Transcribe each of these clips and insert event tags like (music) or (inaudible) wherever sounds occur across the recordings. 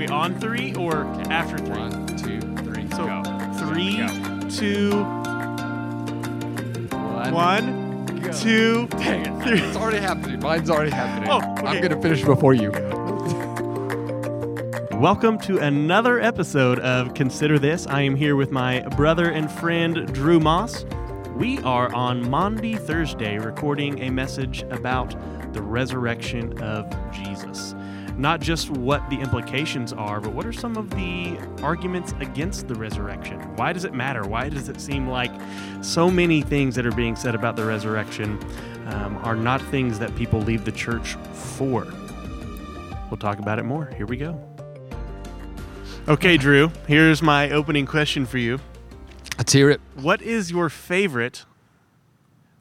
we on three or after three? One, two, three. So go. three, Go. two, One. one, go. two. (laughs) Dang it. three. It's already happening. Mine's already happening. Oh, I'm going to finish before you. (laughs) Welcome to another episode of Consider This. I am here with my brother and friend Drew Moss. We are on Maundy Thursday recording a message about the resurrection of. Not just what the implications are, but what are some of the arguments against the resurrection? Why does it matter? Why does it seem like so many things that are being said about the resurrection um, are not things that people leave the church for? We'll talk about it more. Here we go. Okay, Drew, here's my opening question for you. Let's hear it. What is your favorite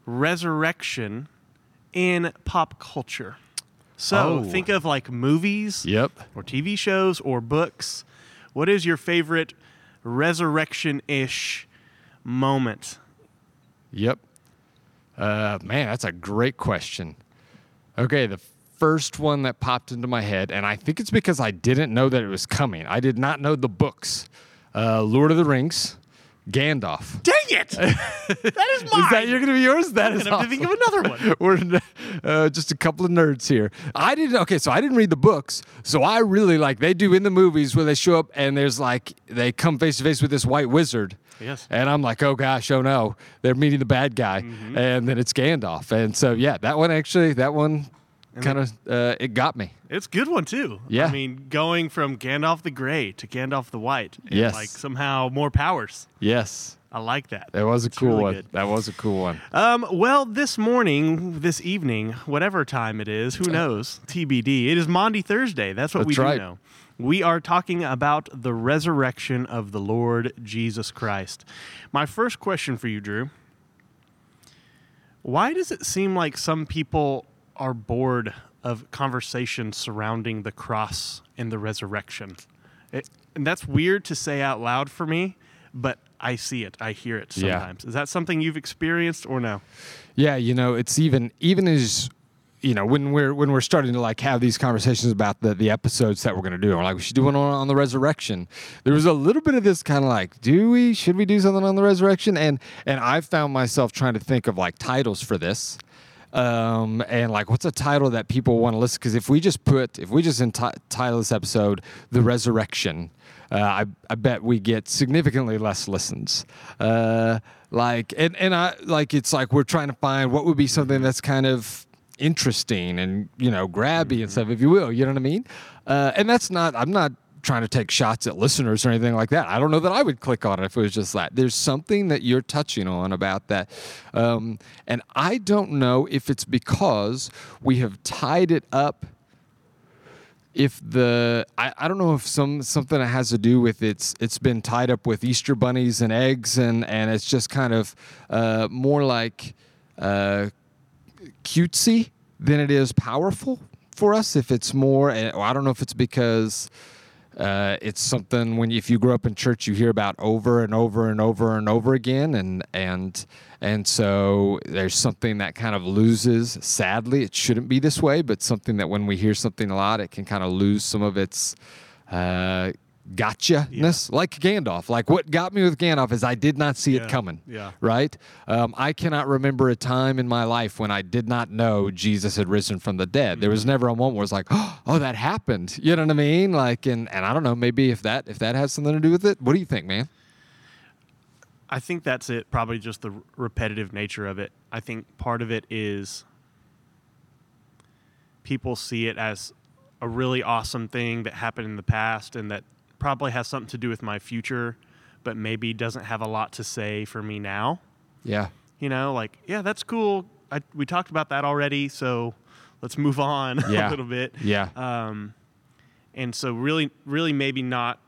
resurrection in pop culture? So Oh. think of like movies Yep. or TV shows or books. What is your favorite resurrection ish moment? Yep. Uh, man, that's a great question. Okay, the first one that popped into my head, and I think it's because I didn't know that it was coming. I did not know the books. Uh, Lord of the Rings, Gandalf. Dang it! (laughs) that is mine. Is that you're gonna be yours? That is I'm to think of another one. (laughs) We're uh, just a couple of nerds here. I didn't. Okay, so I didn't read the books. So I really like they do in the movies where they show up and there's like they come face to face with this white wizard. Yes. And I'm like, oh gosh, oh no, they're meeting the bad guy, Mm-hmm. and then it's Gandalf. And so yeah, that one actually, that one kind of uh, it got me. It's a good one too. Yeah. I mean, going from Gandalf the Gray to Gandalf the White. Yes. Like somehow more powers. Yes, I like that. that was a It's cool really one. good. That was a cool one. Um, well, this morning, this evening, whatever time it is, who knows? TBD. It is Maundy Thursday. That's what we That's do know. We are talking about the resurrection of the Lord Jesus Christ. My first question for you, Drew why does it seem like some people are bored of conversations surrounding the cross and the resurrection? It, and that's weird to say out loud for me, but I see it. I hear it Yeah. sometimes. Is that something you've experienced or no? Yeah, you know, it's even even as you know when we're when we're starting to like have these conversations about the the episodes that we're going to do. We're like, we should do one on, on the resurrection. There was a little bit of this kind of like, do we? Should we do something on the resurrection? And and I found myself trying to think of like titles for this. Um, and like, what's a title that people want to listen? Because if we just put, if we just enti- title this episode "The Resurrection," uh, I, I bet we get significantly less listens. Uh, like, and, and I like it's like we're trying to find what would be something that's kind of interesting and you know grabby and stuff, if you will. You know what I mean? Uh, and that's not. I'm not trying to take shots at listeners or anything like that. I don't know that I would click on it if it was just that. There's something that you're touching on about that, um, and I don't know if it's because we have tied it up if the I, I don't know if some something that has to do with it's it's been tied up with Easter bunnies and eggs and and it's just kind of uh, more like uh, cutesy than it is powerful for us. If it's more, I don't know if it's because. Uh, it's something when if you grow up in church, you hear about over and over and over and over again, and and and so there's something that kind of loses. Sadly, it shouldn't be this way, but something that when we hear something a lot, it can kind of lose some of its uh, gotcha-ness, like Gandalf. Like what got me with Gandalf is I did not see Yeah, it coming. yeah. Right. Um, I cannot remember a time in my life when I did not know Jesus had risen from the dead. There was Mm-hmm. never a moment where it's like, (gasps) oh, that happened. You know what I mean? Like, and and I don't know. Maybe if that if that has something to do with it. What do you think, man? I think that's it. Probably just the repetitive nature of it. I think part of it is people see it as a really awesome thing that happened in the past and that probably has something to do with my future, but maybe doesn't have a lot to say for me now. Yeah. You know, like, yeah, that's cool. I, we talked about that already, so let's move on (laughs) Yeah. a little bit. Yeah. Um, and so really, really maybe not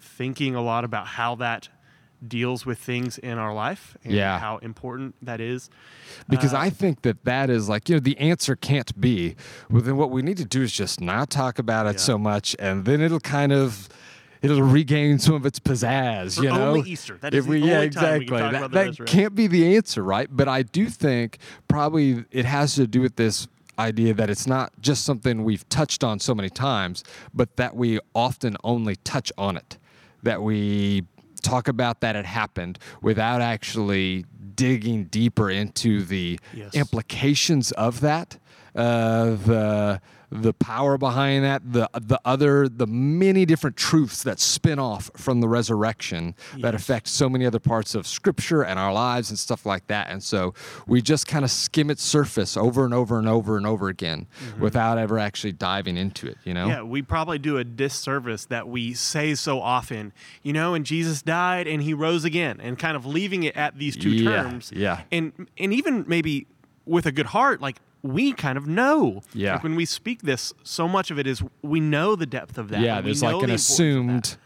thinking a lot about how that deals with things in our life and Yeah. how important that is. because Uh, I think that that is like you know the answer can't be. Well, then what we need to do is just not talk about it Yeah. so much, and then it'll kind of it'll regain some of its pizzazz. For you know, only Easter. That If is the we, only yeah, time we exactly. can talk that about the that can't be the answer, right? But I do think probably it has to do with this idea that it's not just something we've touched on so many times, but that we often only touch on it. That we talk about that it happened without actually digging deeper into the Yes. implications of that, uh, the the power behind that, the the other the many different truths that spin off from the resurrection that affect so many other parts of scripture and our lives and stuff like that. And so we just kind of skim its surface over and over and over and over again without ever actually diving into it, you know? Yeah, we probably do a disservice that we say so often, you know, and Jesus died and he rose again, and kind of leaving it at these two Yeah, terms. yeah. And and even maybe with a good heart, like we kind of know. Yeah. Like when we speak this, so much of it is we know the depth of that. Yeah, there's like an the importance of that. assumed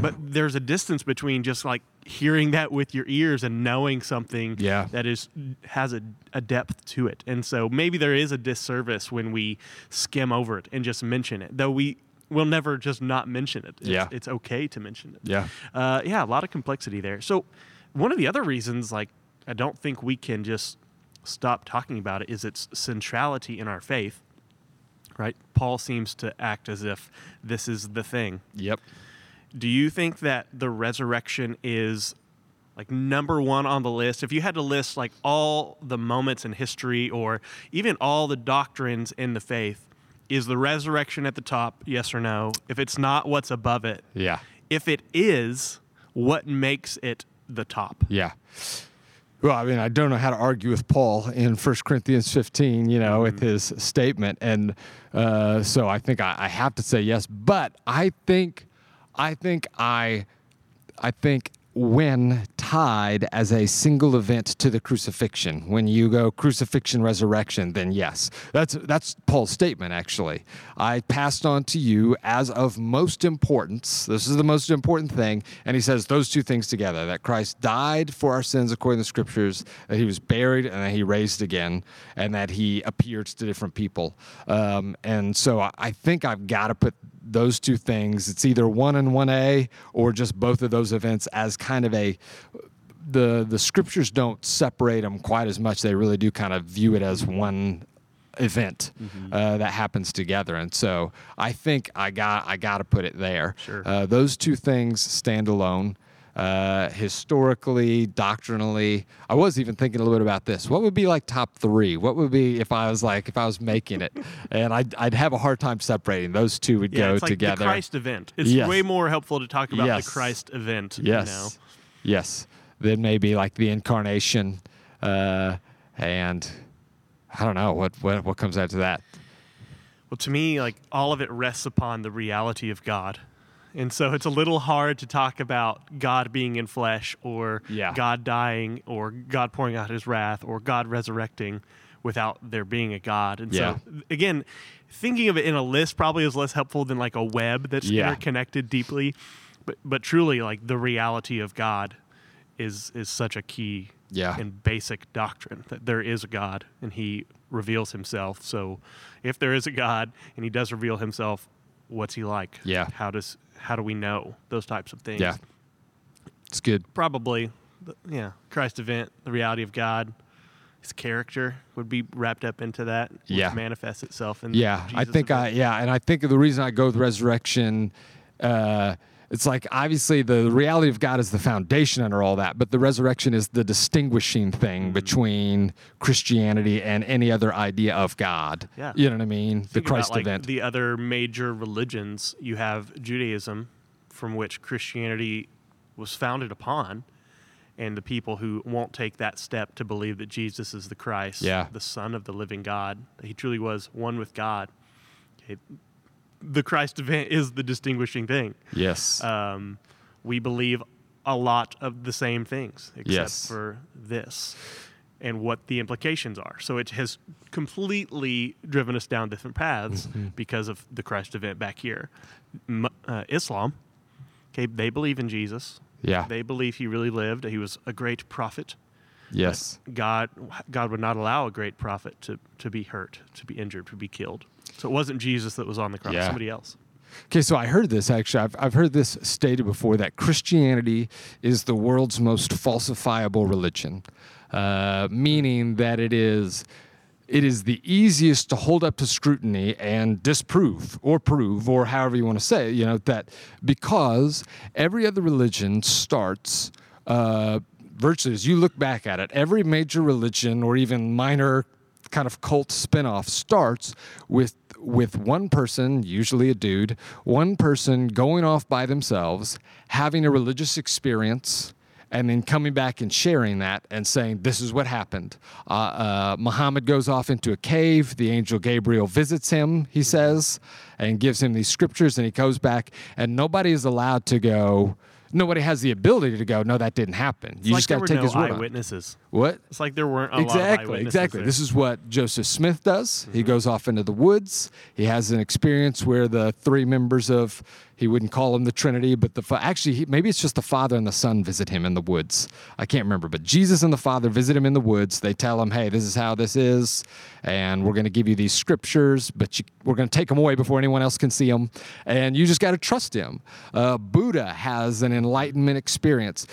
But there's a distance between just like hearing that with your ears and knowing something Yeah. that is has a, a depth to it. And so maybe there is a disservice when we skim over it and just mention it, though we will never just not mention it. It's, Yeah. it's okay to mention it. Yeah. Uh, yeah, a lot of complexity there. So one of the other reasons, like, I don't think we can just stop talking about it is its centrality in our faith. Right? Paul seems to act as if this is the thing. Yep. Do you think that the resurrection is like number one on the list? If you had to list like all the moments in history or even all the doctrines in the faith, is the resurrection at the top? Yes or no? If it's not, what's above it? Yeah. If it is, what makes it the top? Yeah. Well, I mean, I don't know how to argue with Paul in 1 Corinthians 15, you know, with his statement. And uh, so I think I, I have to say yes. But I think, I think I, I think when tied as a single event to the crucifixion, when you go crucifixion, resurrection, then yes, that's that's Paul's statement. Actually, I passed on to you as of most importance. This is the most important thing, and he says those two things together: that Christ died for our sins according to the Scriptures, that He was buried, and that He raised again, and that He appeared to different people. Um, and so I, I think I've got to put those two things. It's either one and one A or just both of those events as kind of a the the scriptures don't separate them quite as much. They really do kind of view it as one event uh, that happens together. And so I think I got I got to put it there. Sure. Uh, those two things stand alone. Uh, historically, doctrinally, I was even thinking a little bit about this. What would be like top three? What would be if I was like if I was making it, (laughs) and I'd, I'd have a hard time separating those two would Yeah, go it's like together. the Christ event. It's Yes. way more helpful to talk about Yes. the Christ event. Yes. You know? Yes. Then maybe like the incarnation, uh, and I don't know what what what comes after that. Well, to me, like all of it rests upon the reality of God. And so it's a little hard to talk about God being in flesh or Yeah. God dying or God pouring out his wrath or God resurrecting without there being a God. And Yeah. so, again, thinking of it in a list probably is less helpful than like a web that's Yeah. interconnected deeply. But, but truly, like the reality of God is, is such a key Yeah. and basic doctrine that there is a God and he reveals himself. So if there is a God and he does reveal himself, what's he like? Yeah. How does how do we know those types of things? Yeah. It's good. Probably yeah, Christ event, the reality of God, his character would be wrapped up into that, which Yeah. manifests itself in Yeah, I think I yeah, and I think the reason I go with resurrection, uh, it's like obviously the reality of God is the foundation under all that, but the resurrection is the distinguishing thing Mm-hmm. between Christianity and any other idea of God. Yeah. you know what I mean? the Think about, Christ like, event. The other major religions, you have Judaism, from which Christianity was founded upon, and the people who won't take that step to believe that Jesus is the Christ, Yeah. the Son of the living God, that he truly was one with God. Okay. The Christ event is the distinguishing thing. yes. Um, we believe a lot of the same things, except Yes. for this and what the implications are. So it has completely driven us down different paths Mm-hmm. because of the Christ event back here. Uh, Islam, okay, they believe in Jesus. yeah. They believe he really lived. He was a great prophet. yes. God, God would not allow a great prophet to, to be hurt, to be injured, to be killed. So it wasn't Jesus that was on the cross, Yeah. somebody else. Okay, so I heard this actually. I've, I've heard this stated before that Christianity is the world's most falsifiable religion, uh, meaning that it is it is the easiest to hold up to scrutiny and disprove or prove or however you want to say it, you know that because every other religion starts uh, virtually as you look back at it every major religion or even minor kind of cult spinoff starts with with one person, usually a dude, one person going off by themselves, having a religious experience, and then coming back and sharing that and saying, This is what happened. Uh, uh, Muhammad goes off into a cave. The angel Gabriel visits him, he says, and gives him these scriptures, and he goes back, and nobody is allowed to go. Nobody has the ability to go. No, that didn't happen. It's you like just got to take no his word on it. What? It's like there weren't a lot of exactly exactly there. this is what joseph smith does he Mm-hmm. goes off into the woods he has an experience where the three members of he wouldn't call them the trinity but the fa- actually he, maybe it's just the father and the son visit him in the woods. I can't remember but jesus and the father visit him in the woods. They tell him hey this is how this is and we're going to give you these scriptures but you, we're going to take them away before anyone else can see them and you just got to trust him. Uh, buddha has an enlightenment experience.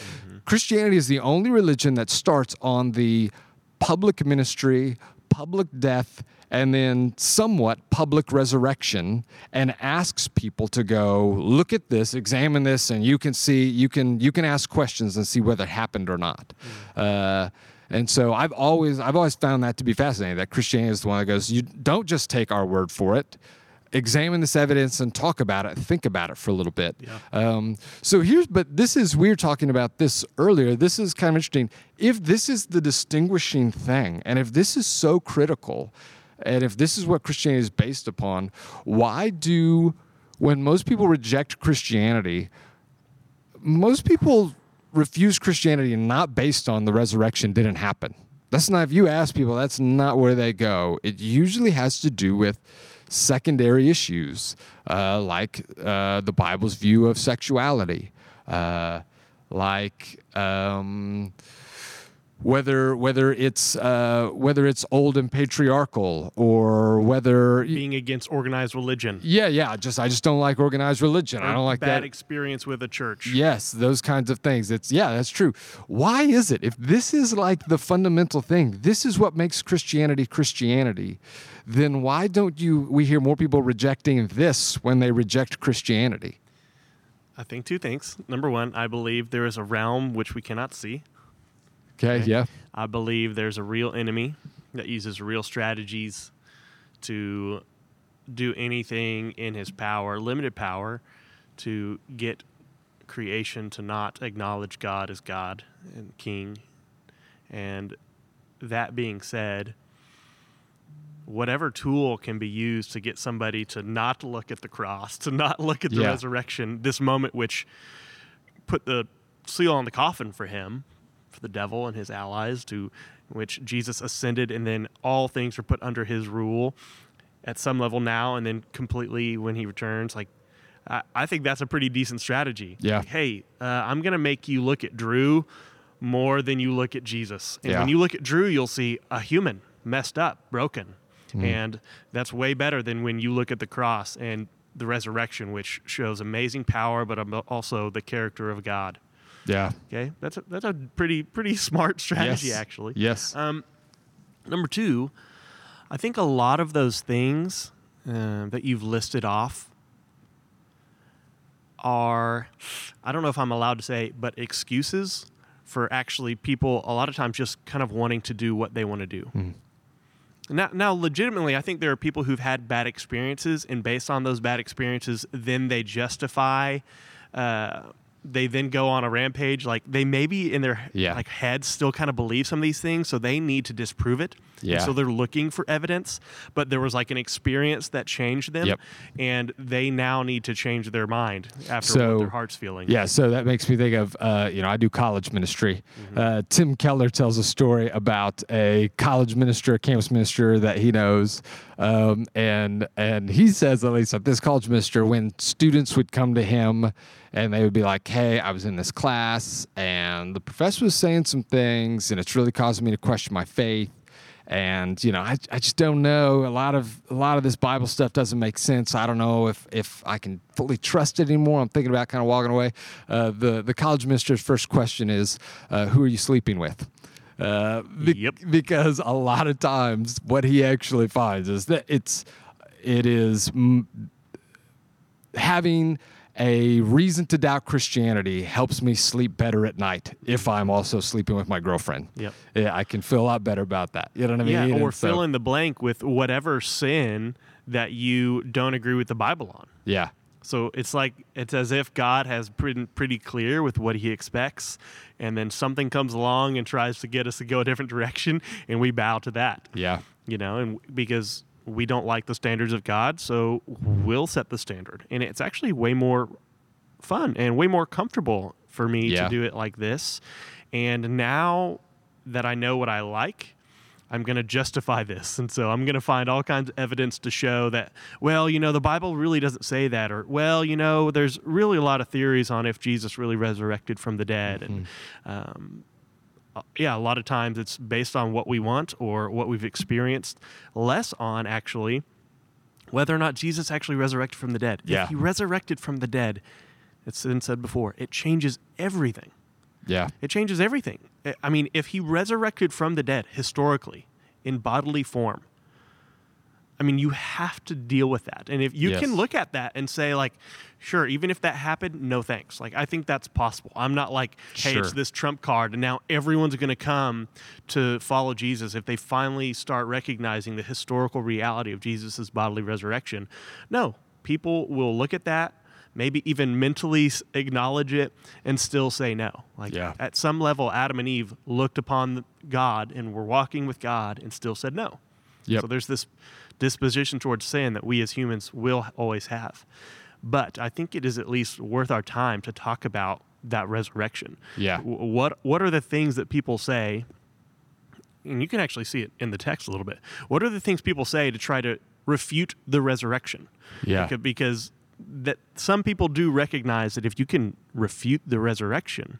Christianity is the only religion that starts on the public ministry, public death, and then somewhat public resurrection, and asks people to go look at this, examine this, and you can see, you can you can ask questions and see whether it happened or not. Uh, and so I've always I've always found that to be fascinating. That Christianity is the one that goes, you don't just take our word for it. Examine this evidence and talk about it. Think about it for a little bit. Yeah. Um, so here's, but this is, we were talking about this earlier. This is kind of interesting. If this is the distinguishing thing, and if this is so critical, and if this is what Christianity is based upon, why do, when most people reject Christianity, most people refuse Christianity not based on the resurrection didn't happen. That's not, if you ask people, that's not where they go. It usually has to do with secondary issues, uh, like uh, the Bible's view of sexuality, uh, like um, whether whether it's uh, whether it's old and patriarchal or whether being against organized religion. yeah yeah just I just don't like organized religion. I don't like bad that. experience with a church. Yes, those kinds of things. It's yeah, that's true. Why is it? If this is like the fundamental thing, this is what makes Christianity Christianity, then why don't you we hear more people rejecting this when they reject Christianity? I think two things. Number one, I believe there is a realm which we cannot see. Okay, Okay. yeah. I believe there's a real enemy that uses real strategies to do anything in his power, limited power, to get creation to not acknowledge God as God and King. And that being said, whatever tool can be used to get somebody to not look at the cross, to not look at the Yeah. resurrection, this moment which put the seal on the coffin for him, for the devil and his allies, to which Jesus ascended, and then all things are put under his rule at some level now, and then completely when he returns. Like, I, I think that's a pretty decent strategy. Yeah. Like, hey, uh, I'm going to make you look at Drew more than you look at Jesus. And Yeah. when you look at Drew, you'll see a human messed up, broken. Mm-hmm. And that's way better than when you look at the cross and the resurrection, which shows amazing power, but also the character of God. Yeah. Okay, that's a, that's a pretty pretty (laughs) smart strategy, yes. actually. Yes. Um, number two, I think a lot of those things uh, that you've listed off are, I don't know if I'm allowed to say, but excuses for actually people a lot of times just kind of wanting to do what they want to do. Now, now, legitimately, I think there are people who've had bad experiences, and based on those bad experiences, then they justify. Uh, they then go on a rampage. Like they maybe in their Yeah. like heads still kind of believe some of these things, so they need to disprove it. And Yeah. so they're looking for evidence, but there was like an experience that changed them, Yep. and they now need to change their mind after So- what their heart's feeling. Yeah, so that makes me think of, uh, you know, I do college ministry. Mm-hmm. Uh, Tim Keller tells a story about a college minister, a campus minister that he knows, um, and and he says at least at this college minister, when students would come to him and they would be like, "Hey, I was in this class and the professor was saying some things, and it's really causing me to question my faith." and you know I, I just don't know. A lot of a lot of this bible stuff doesn't make sense. I don't know if if i can fully trust it anymore. I'm thinking about kind of walking away. Uh, the the college minister's first question is uh, who are you sleeping with Uh, be- Yep. Because a lot of times, what he actually finds is that it's it is mm, having a reason to doubt Christianity helps me sleep better at night if I'm also sleeping with my girlfriend. Yep. Yeah, I can feel a lot better about that. You know what I mean? Yeah, or And so- fill in the blank with whatever sin that you don't agree with the Bible on. Yeah. So it's like it's as if God has pretty pretty clear with what He expects, and then something comes along and tries to get us to go a different direction, and we bow to that. Yeah. You know, and because we don't like the standards of God, so we'll set the standard, and it's actually way more fun and way more comfortable for me Yeah. to do it like this. And now that I know what I like, I'm going to justify this. And so I'm going to find all kinds of evidence to show that, well, you know, the Bible really doesn't say that. Or, well, you know, there's really a lot of theories on if Jesus really resurrected from the dead. And, um, uh, yeah, a lot of times it's based on what we want or what we've experienced, less on actually whether or not Jesus actually resurrected from the dead. Yeah. If he resurrected from the dead, it's been said before, it changes everything. Yeah. It changes everything. I- mean, if he resurrected from the dead historically in bodily form, I mean, you have to deal with that. And if you Yes. can look at that and say, like, sure, even if that happened, no thanks. Like, I think that's possible. I'm not like, hey, it's this trump card, and now everyone's going to come to follow Jesus if they finally start recognizing the historical reality of Jesus' bodily resurrection. No, people will look at that, maybe even mentally acknowledge it, and still say no. Like, Yeah. at some level, Adam and Eve looked upon God and were walking with God and still said no. Yep. So there's this disposition towards sin that we as humans will always have. But I think it is at least worth our time to talk about that resurrection. Yeah. What what are the things that people say? And you can actually see it in the text a little bit. What are the things people say to try to refute the resurrection? Yeah. Beca- Because that some people do recognize that if you can refute the resurrection,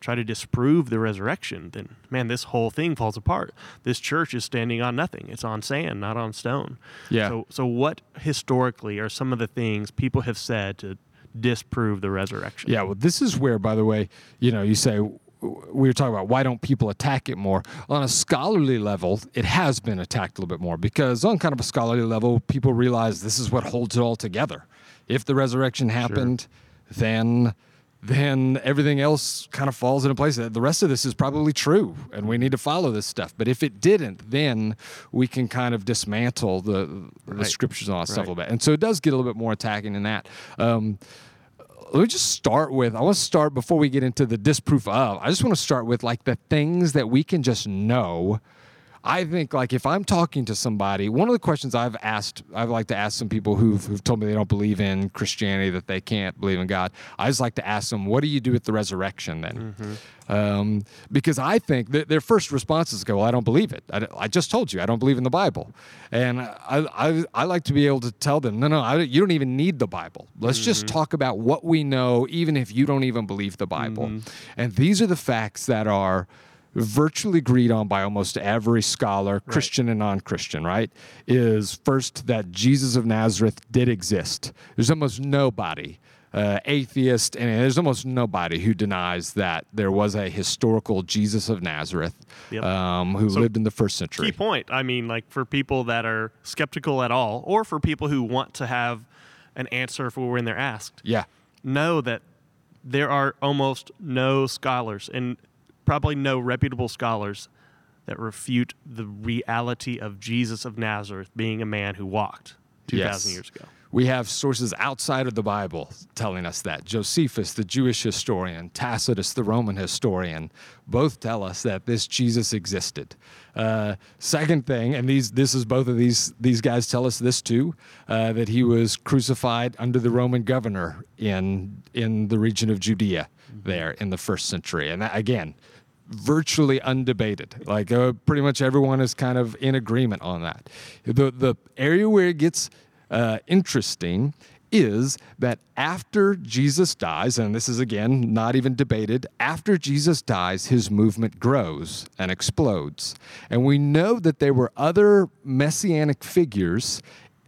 try to disprove the resurrection, then man, this whole thing falls apart. This church is standing on nothing. It's on sand, not on stone. Yeah. So so what historically are some of the things people have said to disprove the resurrection? Yeah, well, this is where, by the way, you know, you say we were talking about why don't people attack it more. On a scholarly level it has been attacked a little bit more because on kind of a scholarly level people realize this is what holds it all together. If the resurrection happened then then everything else kind of falls into place. The rest of this is probably true and we need to follow this stuff. But if it didn't then we can kind of dismantle the the scriptures and all that stuff Right. a little bit. And so it does get a little bit more attacking than that. Um, let me just start with I want to start before we get into the disproof of. I just want to start with like the things that we can just know. I think like if I'm talking to somebody, one of the questions I've asked, I've like to ask some people who've, who've told me they don't believe in Christianity, that they can't believe in God. I just like to ask them, what do you do with the resurrection then? Mm-hmm. Um, because I think that their first responses go, well, I don't believe it. I, I just told you, I don't believe in the Bible. And I, I, I like to be able to tell them, no, no, I, you don't even need the Bible. Let's just mm-hmm. talk about what we know, even if you don't even believe the Bible. Mm-hmm. And these are the facts that are virtually agreed on by almost every scholar, Christian and non Christian, right? Is first that Jesus of Nazareth did exist. There's almost nobody, uh, atheist, and there's almost nobody who denies that there was a historical Jesus of Nazareth Yep. um, who So, lived in the first century. Key point. I mean, like for people that are skeptical at all, or for people who want to have an answer for when they're asked, Yeah. know that there are almost no scholars and probably no reputable scholars that refute the reality of Jesus of Nazareth being a man who walked 2,000 Yes. years ago. We have sources outside of the Bible telling us that. Josephus, the Jewish historian, Tacitus, the Roman historian, both tell us that this Jesus existed. Uh, second thing, and these this is both of these these guys tell us this too, uh, that he was crucified under the Roman governor in in the region of Judea there in the first century. And that, again, virtually undebated. Like uh, pretty much everyone is kind of in agreement on that. The the area where it gets uh, interesting is that after Jesus dies, and this is again not even debated, after Jesus dies, his movement grows and explodes. And we know that there were other messianic figures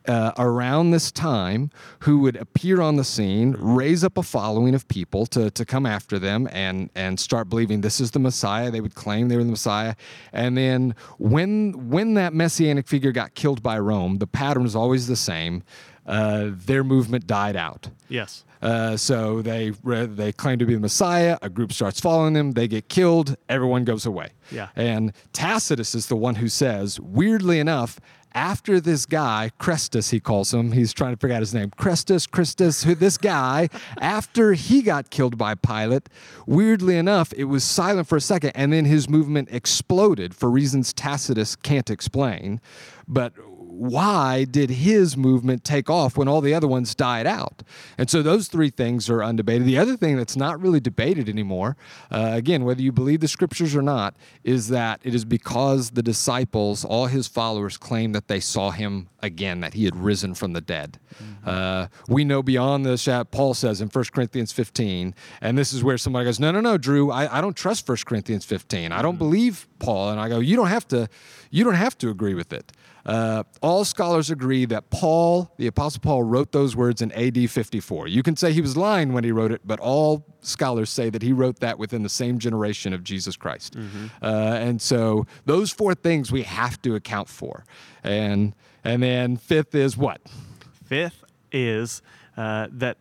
uh, around this time who would appear on the scene, raise up a following of people to, to come after them and, and start believing this is the Messiah. They would claim they were the Messiah. And then when, when that messianic figure got killed by Rome, the pattern was always the same. Uh, their movement died out. Yes. Uh, so they they claim to be the Messiah. A group starts following them. They get killed. Everyone goes away. Yeah. And Tacitus is the one who says, weirdly enough, after this guy, Chrestus, he calls him, he's trying to figure out his name, Chrestus, Christus, who, this guy, after he got killed by Pilate, weirdly enough, it was silent for a second, and then his movement exploded for reasons Tacitus can't explain. But why did his movement take off when all the other ones died out? And so those three things are undebated. The other thing that's not really debated anymore, uh, again, whether you believe the scriptures or not, is that it is because the disciples, all his followers, claim that they saw him again, that he had risen from the dead. Mm-hmm. Uh, we know beyond this, Paul says in 1 Corinthians 15, and this is where somebody goes, No, no, no, Drew, I, I don't trust 1 Corinthians 15. I don't mm-hmm. believe Paul. And I go, You don't have to, you don't have to agree with it. Uh, all scholars agree that Paul, the Apostle Paul, wrote those words in AD 54. You can say he was lying when he wrote it, but all scholars say that he wrote that within the same generation of Jesus Christ. Mm-hmm. Uh, and so those four things we have to account for. And and then fifth is what? Fifth is uh, that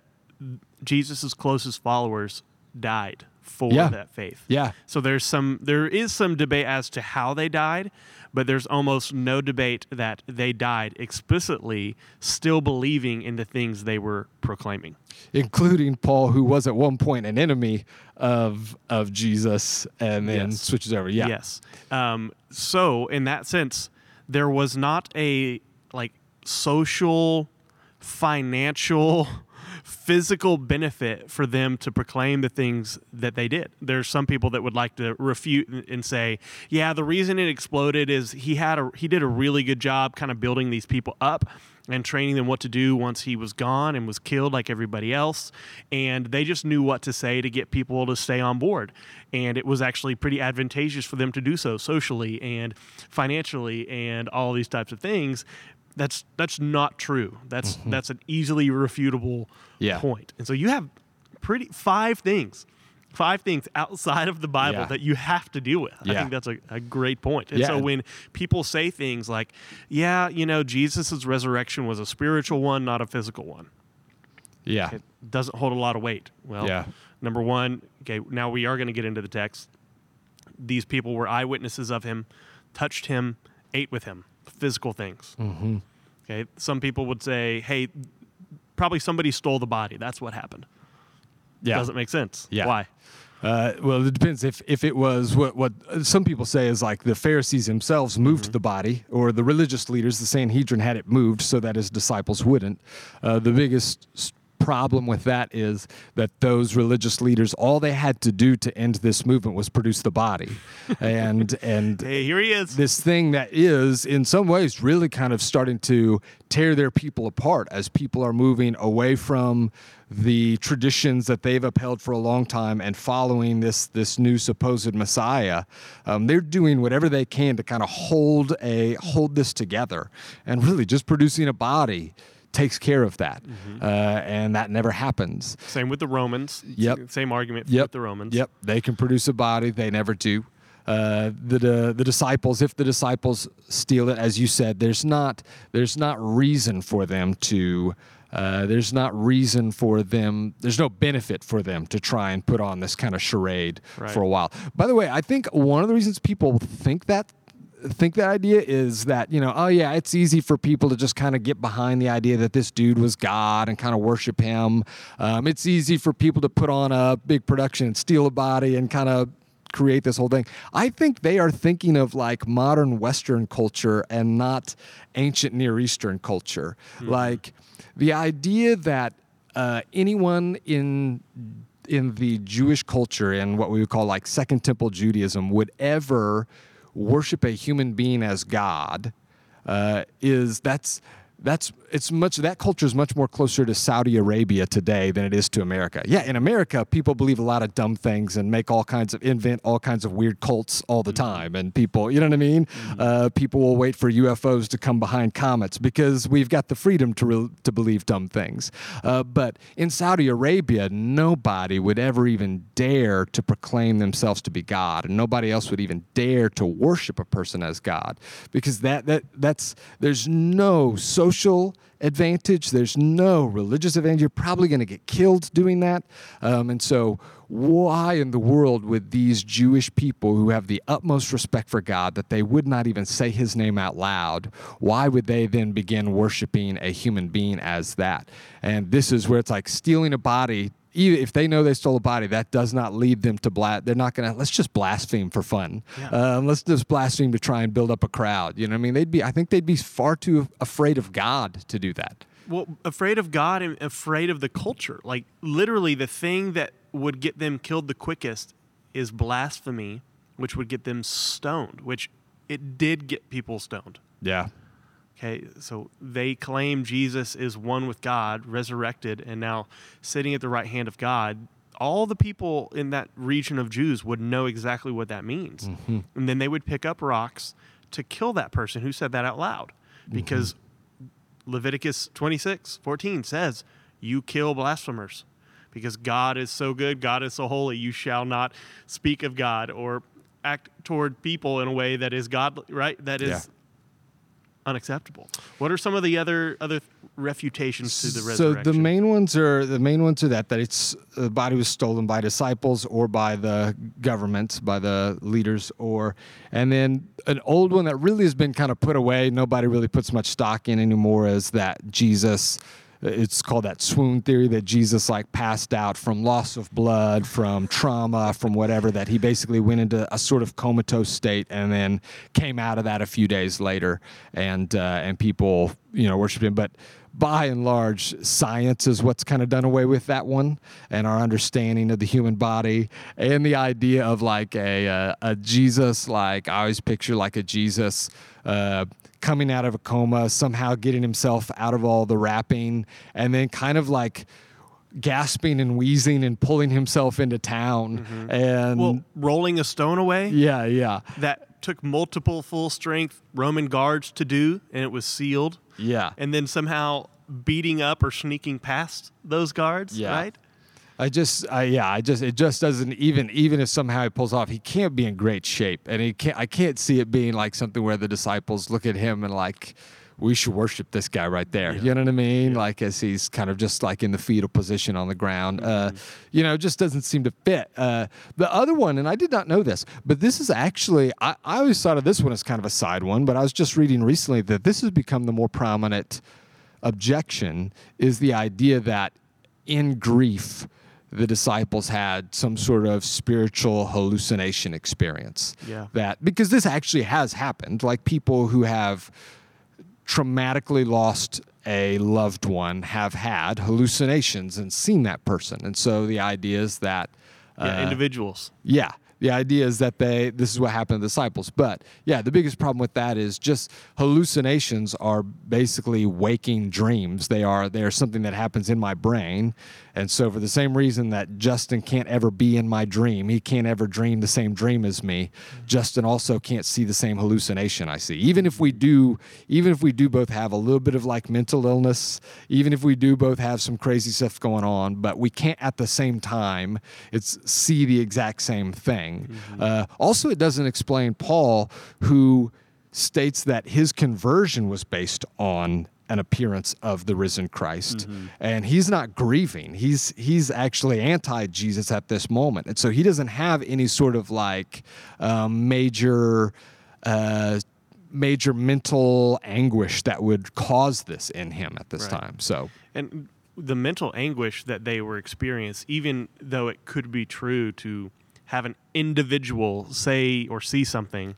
Jesus' closest followers died for yeah. that faith. Yeah. So there's some there is some debate as to how they died, but there's almost no debate that they died explicitly still believing in the things they were proclaiming. Including Paul, who was at one point an enemy of of Jesus and then yes. switches over. Yeah. Yes. Um, so in that sense, there was not a like social, financial physical benefit for them to proclaim the things that they did. There's some people that would like to refute and say, "Yeah, the reason it exploded is he had a he did a really good job kind of building these people up." and training them what to do once he was gone and was killed like everybody else. And they just knew what to say to get people to stay on board. And it was actually pretty advantageous for them to do so socially and financially and all these types of things that's that's not true. That's mm-hmm. that's an easily refutable yeah. point. And so you have pretty five things, five things outside of the Bible yeah. that you have to deal with. Yeah. I think that's a, a great point. And so when people say things like, "Yeah, you know, Jesus' resurrection was a spiritual one, not a physical one," yeah, it doesn't hold a lot of weight. Well, yeah. number one, okay, now we are going to get into the text. These people were eyewitnesses of him, touched him, ate with him physical things. Mm-hmm. Okay, some people would say, "Hey, probably somebody stole the body. That's what happened." Yeah, doesn't make sense. Yeah, why? Uh, well, it depends if, if it was what, what some people say is like the Pharisees themselves moved mm-hmm. the body, or the religious leaders, the Sanhedrin had it moved so that his disciples wouldn't. Uh, the biggest problem with that is that those religious leaders all they had to do to end this movement was produce the body. And (laughs) and hey, here he is. this thing that is in some ways really kind of starting to tear their people apart as people are moving away from the traditions that they've upheld for a long time and following this this new supposed Messiah, um, they're doing whatever they can to kind of hold a hold this together and really just producing a body takes care of that, mm-hmm. uh, and that never happens. Same with the Romans. Yep. Same argument yep. with the Romans. Yep. They can produce a body. They never do. Uh, the, the disciples, if the disciples steal it, as you said, there's not there's not reason for them to. Uh, there's not reason for them. There's no benefit for them to try and put on this kind of charade right. for a while. By the way, I think one of the reasons people think that think that idea is that you know oh yeah it's easy for people to just kind of get behind the idea that this dude was god and kind of worship him. Um, it's easy for people to put on a big production and steal a body and kind of create this whole thing. I think they are thinking of like modern western culture and not ancient near eastern culture. Mm-hmm. like the idea that uh, anyone in in the Jewish culture and what we would call like Second Temple Judaism would ever worship a human being as God uh, is that's that's it's much that culture is much more closer to Saudi Arabia today than it is to America. Yeah, in America, people believe a lot of dumb things and make all kinds of invent all kinds of weird cults all the time, and people, you know what I mean? Uh, people will wait for UFOs to come behind comets because we've got the freedom to re- to believe dumb things. Uh, but in Saudi Arabia, nobody would ever even dare to proclaim themselves to be God, and nobody else would even dare to worship a person as God because that that that's there's no social advantage. There's no religious advantage. You're probably going to get killed doing that. Um, and so, why in the world would these Jewish people who have the utmost respect for God that they would not even say his name out loud, why would they then begin worshiping a human being as that? And this is where it's like stealing a body even if they know they stole a body, that does not lead them to blas. They're not gonna. Let's just blaspheme for fun. Yeah. Um, let's just blaspheme to try and build up a crowd. You know, what I mean, they'd be. I think they'd be far too afraid of God to do that. Well, afraid of God and afraid of the culture. Like literally, the thing that would get them killed the quickest is blasphemy, which would get them stoned. Which it did get people stoned. Yeah. Okay, so they claim Jesus is one with God, resurrected, and now sitting at the right hand of God. All the people in that region of Jews would know exactly what that means. Mm-hmm. And then they would pick up rocks to kill that person who said that out loud. Mm-hmm. Because Leviticus 26, 14 says, You kill blasphemers. Because God is so good, God is so holy, you shall not speak of God or act toward people in a way that is godly, right? That is. Unacceptable. What are some of the other other refutations to the resurrection? So the main ones are the main ones are that that it's uh, the body was stolen by disciples or by the government, by the leaders, or and then an old one that really has been kind of put away. Nobody really puts much stock in anymore. Is that Jesus? It's called that swoon theory that Jesus like passed out from loss of blood, from trauma, from whatever. That he basically went into a sort of comatose state and then came out of that a few days later, and uh, and people you know worshiped him. But by and large, science is what's kind of done away with that one, and our understanding of the human body, and the idea of like a uh, a Jesus, like I always picture like a Jesus. Uh, coming out of a coma, somehow getting himself out of all the wrapping, and then kind of like gasping and wheezing and pulling himself into town. Mm-hmm. And well, rolling a stone away yeah, yeah, that took multiple full strength Roman guards to do, and it was sealed. yeah. And then somehow beating up or sneaking past those guards, Yeah. right? I just, I, yeah, I just, it just doesn't even, even if somehow he pulls off, he can't be in great shape, and he can't, I can't see it being like something where the disciples look at him and like, we should worship this guy right there. You know what I mean? Like as he's kind of just like in the fetal position on the ground. Uh, you know, it just doesn't seem to fit. Uh, the other one, and I did not know this, but this is actually, I, I always thought of this one as kind of a side one, but I was just reading recently that this has become the more prominent objection is the idea that in grief, the disciples had some sort of spiritual hallucination experience. Yeah. That because this actually has happened, like people who have traumatically lost a loved one have had hallucinations and seen that person. And so the idea is that Yeah, uh, individuals. yeah. The idea is that they this is what happened to the disciples. But yeah, the biggest problem with that is just hallucinations are basically waking dreams. They are they are something that happens in my brain. And so for the same reason that Justin can't ever be in my dream, he can't ever dream the same dream as me. Justin also can't see the same hallucination I see. Even if we do even if we do both have a little bit of like mental illness, even if we do both have some crazy stuff going on, but we can't at the same time it's see the exact same thing. Uh, also, it doesn't explain Paul, who states that his conversion was based on an appearance of the risen Christ, and he's not grieving. He's he's actually anti Jesus at this moment, and so he doesn't have any sort of like um, major. Uh, major mental anguish that would cause this in him at this Right. time so and the mental anguish that they were experiencing, even though it could be true to have an individual say or see something,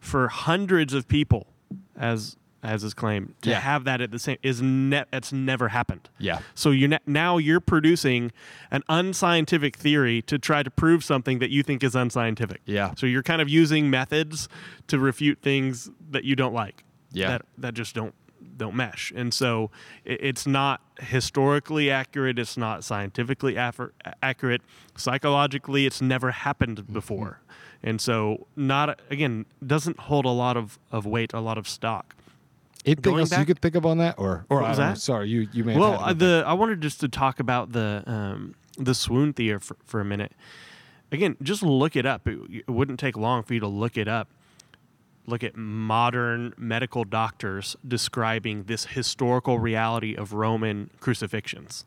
for hundreds of people, as as is claimed, to Yeah. have that at the same is ne- it's never happened. yeah So you ne- now you're producing an unscientific theory to try to prove something that you think is unscientific. Yeah. So you're kind of using methods to refute things that you don't like. Yeah. That that just don't don't mesh. And so it, it's not historically accurate. It's not scientifically affer- accurate. Psychologically, it's never happened mm-hmm. before. And so, not again, doesn't hold a lot of, of weight, a lot of stock. Anything Going else you could think of on that, or or I that? sorry, you you may. have Well, uh, the I wanted just to talk about the um, the swoon theory for, for a minute. Again, just look it up. It, it wouldn't take long for you to look it up. Look at modern medical doctors describing this historical reality of Roman crucifixions.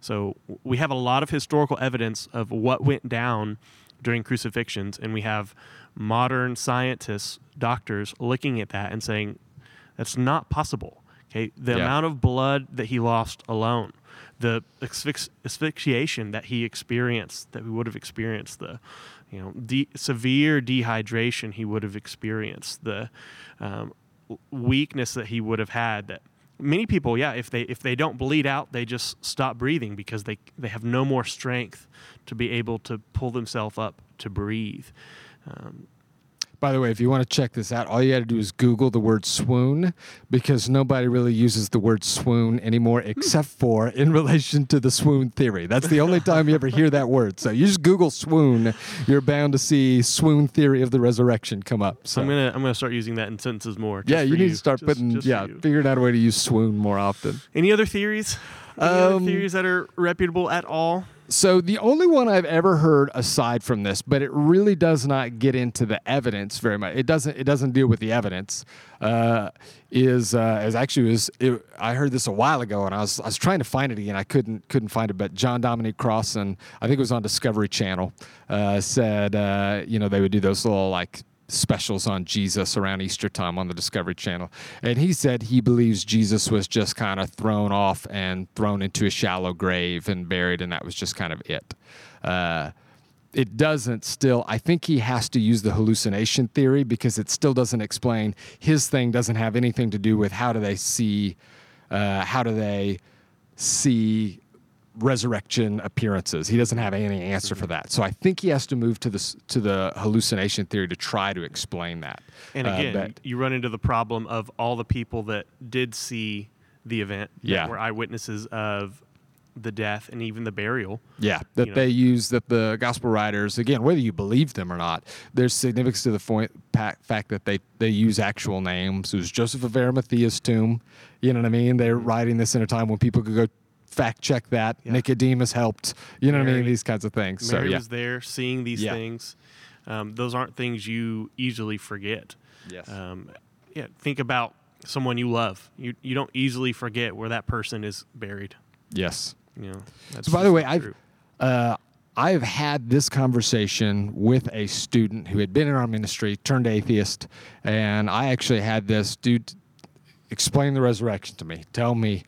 So we have a lot of historical evidence of what went down during crucifixions, and we have modern scientists, doctors, looking at that and saying that's not possible. Okay, the Yeah. amount of blood that he lost alone, the asphyx- asphyxiation that he experienced, that we would have experienced, the you know de- severe dehydration he would have experienced, the um, weakness that he would have had. That many people, yeah, if they if they don't bleed out, they just stop breathing because they they have no more strength to be able to pull themselves up to breathe. Um, By the way, if you want to check this out, all you got to do is Google the word swoon because nobody really uses the word swoon anymore hmm. except for in relation to the swoon theory. That's the only time you ever hear that word. So you just Google swoon, you're bound to see swoon theory of the resurrection come up. So I'm gonna I'm gonna start using that in sentences more. yeah, you need to start Just- putting just yeah, figuring out a way to use swoon more often. Any other theories? Um, other theories that are reputable at all? So the only one I've ever heard aside from this, but it really does not get into the evidence very much. It doesn't. It doesn't deal with the evidence. Uh, is uh, is actually was it, I heard this a while ago, and I was I was trying to find it again. I couldn't couldn't find it. But John Dominic Crossan, I think it was on Discovery Channel, uh, said uh, you know they would do those little like specials on Jesus around Easter time on the Discovery Channel. And he said he believes Jesus was just kind of thrown off and thrown into a shallow grave and buried, and that was just kind of it. Uh, it doesn't still, I think he has to use the hallucination theory because it still doesn't explain. His thing doesn't have anything to do with how do they see, uh, how do they see resurrection appearances. He doesn't have any answer for that. So I think he has to move to the to the hallucination theory to try to explain that. And Uh, again, but- you run into the problem of all the people that did see the event, Yeah. were eyewitnesses of the death and even the burial. Yeah, that you know. they use that the gospel writers again, whether you believe them or not, there's significance to the point, fact that they they use actual names. It was Joseph of Arimathea's tomb. You know what I mean? They're writing this in a time when people could go fact check that. Yeah. Nicodemus helped. You know what I mean? These kinds of things. Mary so yeah, was there seeing these Yeah. things. Um, those aren't things you easily forget. yes, Um, yeah, think about someone you love. You you don't easily forget where that person is buried. yes. You know. That's So by the way, I've uh, I've had this conversation with a student who had been in our ministry, turned atheist, and I actually had this dude explain the resurrection to me. Tell me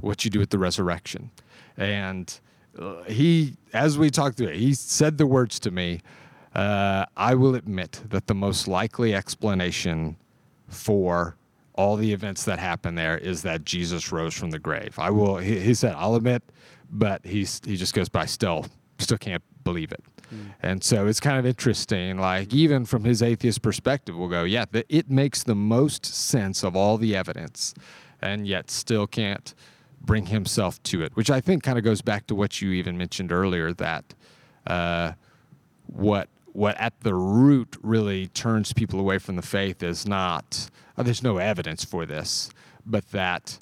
what you do with the resurrection, and uh, he, as we talked through it, he said the words to me. Uh, I will admit that the most likely explanation for all the events that happened there is that Jesus rose from the grave. I will. He, he said, "I'll admit," but he's he just goes, "But I still still can't believe it." And so it's kind of interesting. Like even from his atheist perspective, we'll go, "Yeah, the, it makes the most sense of all the evidence," and yet still can't bring himself to it. Which I think kind of goes back to what you even mentioned earlier that. Uh, what what at the root really turns people away from the faith is not oh, there's no evidence for this, but that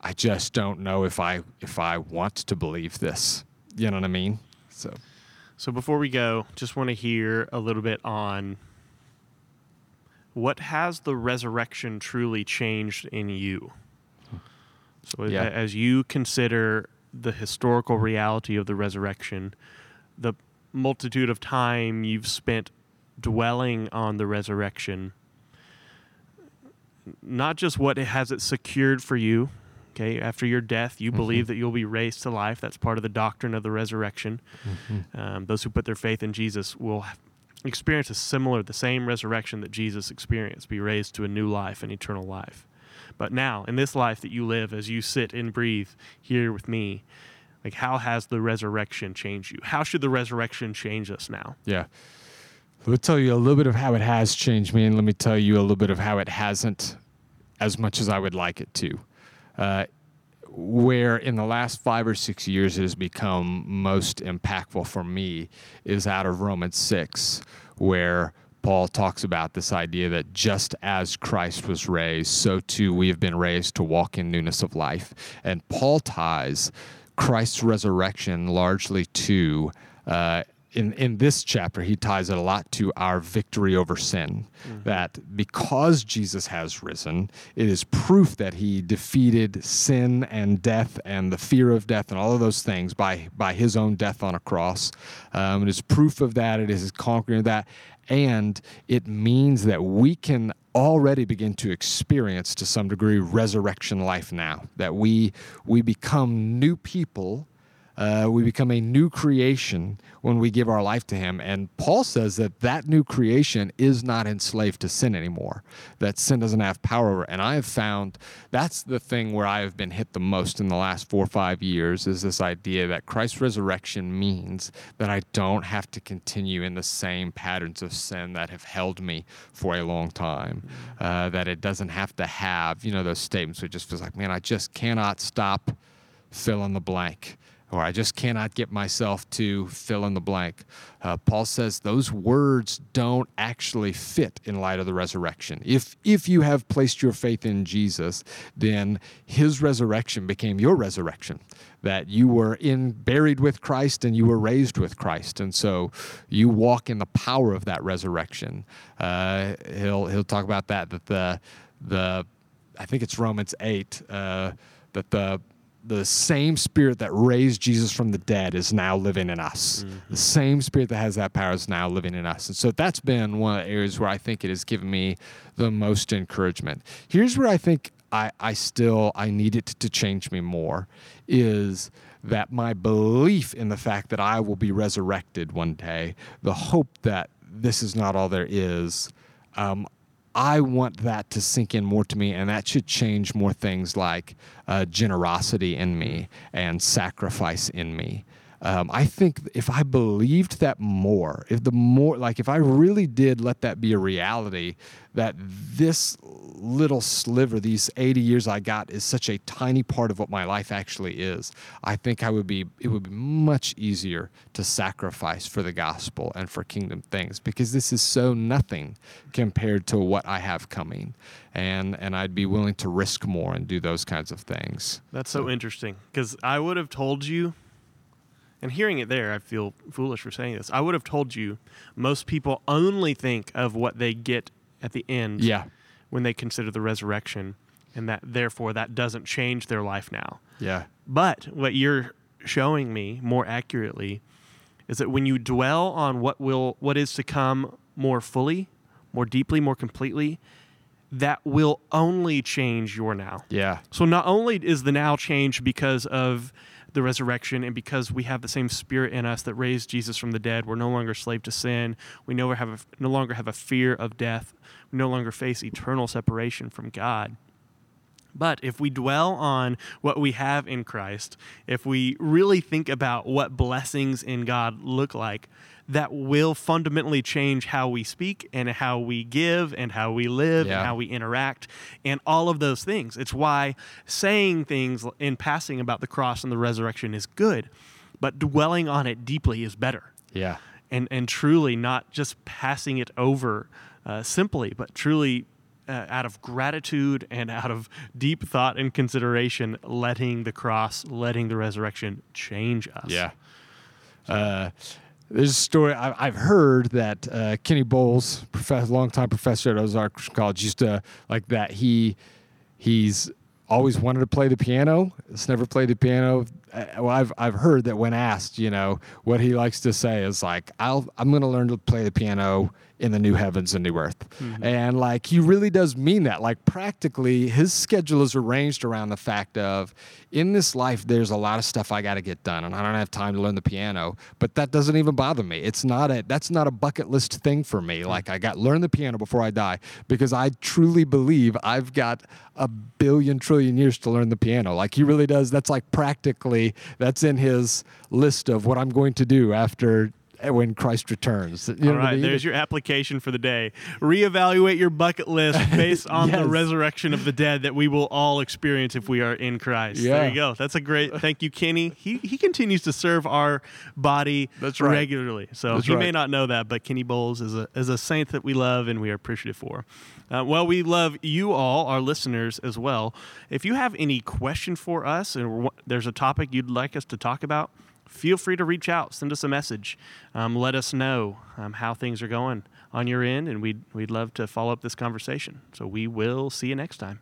I just don't know if I if I want to believe this. You know what I mean? So So before we go, just want to hear a little bit on what has the resurrection truly changed in you. So Yeah. as you consider the historical reality of the resurrection, the multitude of time you've spent dwelling on the resurrection, not just what it has it secured for you. Okay, after your death, you believe that you'll be raised to life. That's part of the doctrine of the resurrection. Um, those who put their faith in Jesus will experience a similar, the same resurrection that Jesus experienced, be raised to a new life, an eternal life. But now, in this life that you live, as you sit and breathe here with me, like how has the resurrection changed you? How should the resurrection change us now? yeah. Let me tell you a little bit of how it has changed me, and let me tell you a little bit of how it hasn't as much as I would like it to. uh, where in the last five or six years it has become most impactful for me is out of Romans 6, where Paul talks about this idea that just as Christ was raised, so too we have been raised to walk in newness of life. And Paul ties Christ's resurrection largely to. Uh, in, in this chapter, he ties it a lot to our victory over sin. Mm-hmm. That because Jesus has risen, it is proof that he defeated sin and death and the fear of death and all of those things by, by his own death on a cross. Um, it is proof of that, it is his conquering of that. And it means that we can already begin to experience to some degree resurrection life now that we we become new people uh, we become a new creation when we give our life to Him. And Paul says that that new creation is not enslaved to sin anymore, that sin doesn't have power over. And I have found that's the thing where I have been hit the most in the last four or five years is this idea that Christ's resurrection means that I don't have to continue in the same patterns of sin that have held me for a long time. Uh, that it doesn't have to have, you know, those statements where it just feels like, man, I just cannot stop fill in the blank or I just cannot get myself to fill in the blank. Uh, Paul says those words don't actually fit in light of the resurrection. If if you have placed your faith in Jesus, then His resurrection became your resurrection. That you were in buried with Christ and you were raised with Christ, and so you walk in the power of that resurrection. Uh, he'll he'll talk about that. That the the I think it's Romans eight. Uh, that the the same spirit that raised Jesus from the dead is now living in us. Mm-hmm. The same spirit that has that power is now living in us. And so that's been one of the areas where I think it has given me the most encouragement. Here's where I think I, I still I need it to change me more is that my belief in the fact that I will be resurrected one day, the hope that this is not all there is, um, I want that to sink in more to me, and that should change more things like uh, generosity in me and sacrifice in me. Um, I think if I believed that more, if the more, like if I really did let that be a reality, that this little sliver, these 80 years I got, is such a tiny part of what my life actually is, I think I would be, it would be much easier to sacrifice for the gospel and for kingdom things because this is so nothing compared to what I have coming. And, and I'd be willing to risk more and do those kinds of things. That's so interesting because I would have told you and hearing it there, I feel foolish for saying this. I would have told you most people only think of what they get at the end yeah. when they consider the resurrection, and that therefore that doesn't change their life now. Yeah. But what you're showing me more accurately is that when you dwell on what will what is to come more fully, more deeply, more completely, that will only change your now. Yeah. So not only is the now changed because of the resurrection, and because we have the same Spirit in us that raised Jesus from the dead, we're no longer slave to sin. We no, longer have a, no longer have a fear of death. We no longer face eternal separation from God. But if we dwell on what we have in Christ, if we really think about what blessings in God look like, that will fundamentally change how we speak and how we give and how we live yeah. and how we interact and all of those things. It's why saying things in passing about the cross and the resurrection is good, but dwelling on it deeply is better. Yeah. And, and truly not just passing it over uh, simply, but truly uh, out of gratitude and out of deep thought and consideration, letting the cross, letting the resurrection change us. Yeah. Uh, there's a story I, have heard that uh, Kenny Boles, professor, longtime professor at Ozark College, used to like that. He he's always wanted to play the piano. Has never played the piano. Uh, well, I've I've heard that when asked, you know, what he likes to say is like, "I'll I'm going to learn to play the piano in the new heavens and new earth. Mm-hmm. And like he really does mean that. Like practically his schedule is arranged around the fact of in this life there's a lot of stuff I got to get done and I don't have time to learn the piano, but that doesn't even bother me. It's not a that's not a bucket list thing for me. Mm-hmm. Like I got learn the piano before I die because I truly believe I've got a billion trillion years to learn the piano. Like he really does that's like practically that's in his list of what I'm going to do after when Christ returns. You know All what I mean? there's your application for the day. Reevaluate your bucket list (laughs) based on the resurrection of the dead that we will all experience if we are in Christ. Yeah. There you go. That's a great. Thank you, Kenny. He he continues to serve our body That's right. regularly. So That's you may not know that, but Kenny Boles is a is a saint that we love and we are appreciative for. Uh, well, we love you all, our listeners, as well. If you have any question for us, and there's a topic you'd like us to talk about, feel free to reach out, send us a message, um, let us know um, how things are going on your end, and we'd we'd love to follow up this conversation. So we will see you next time.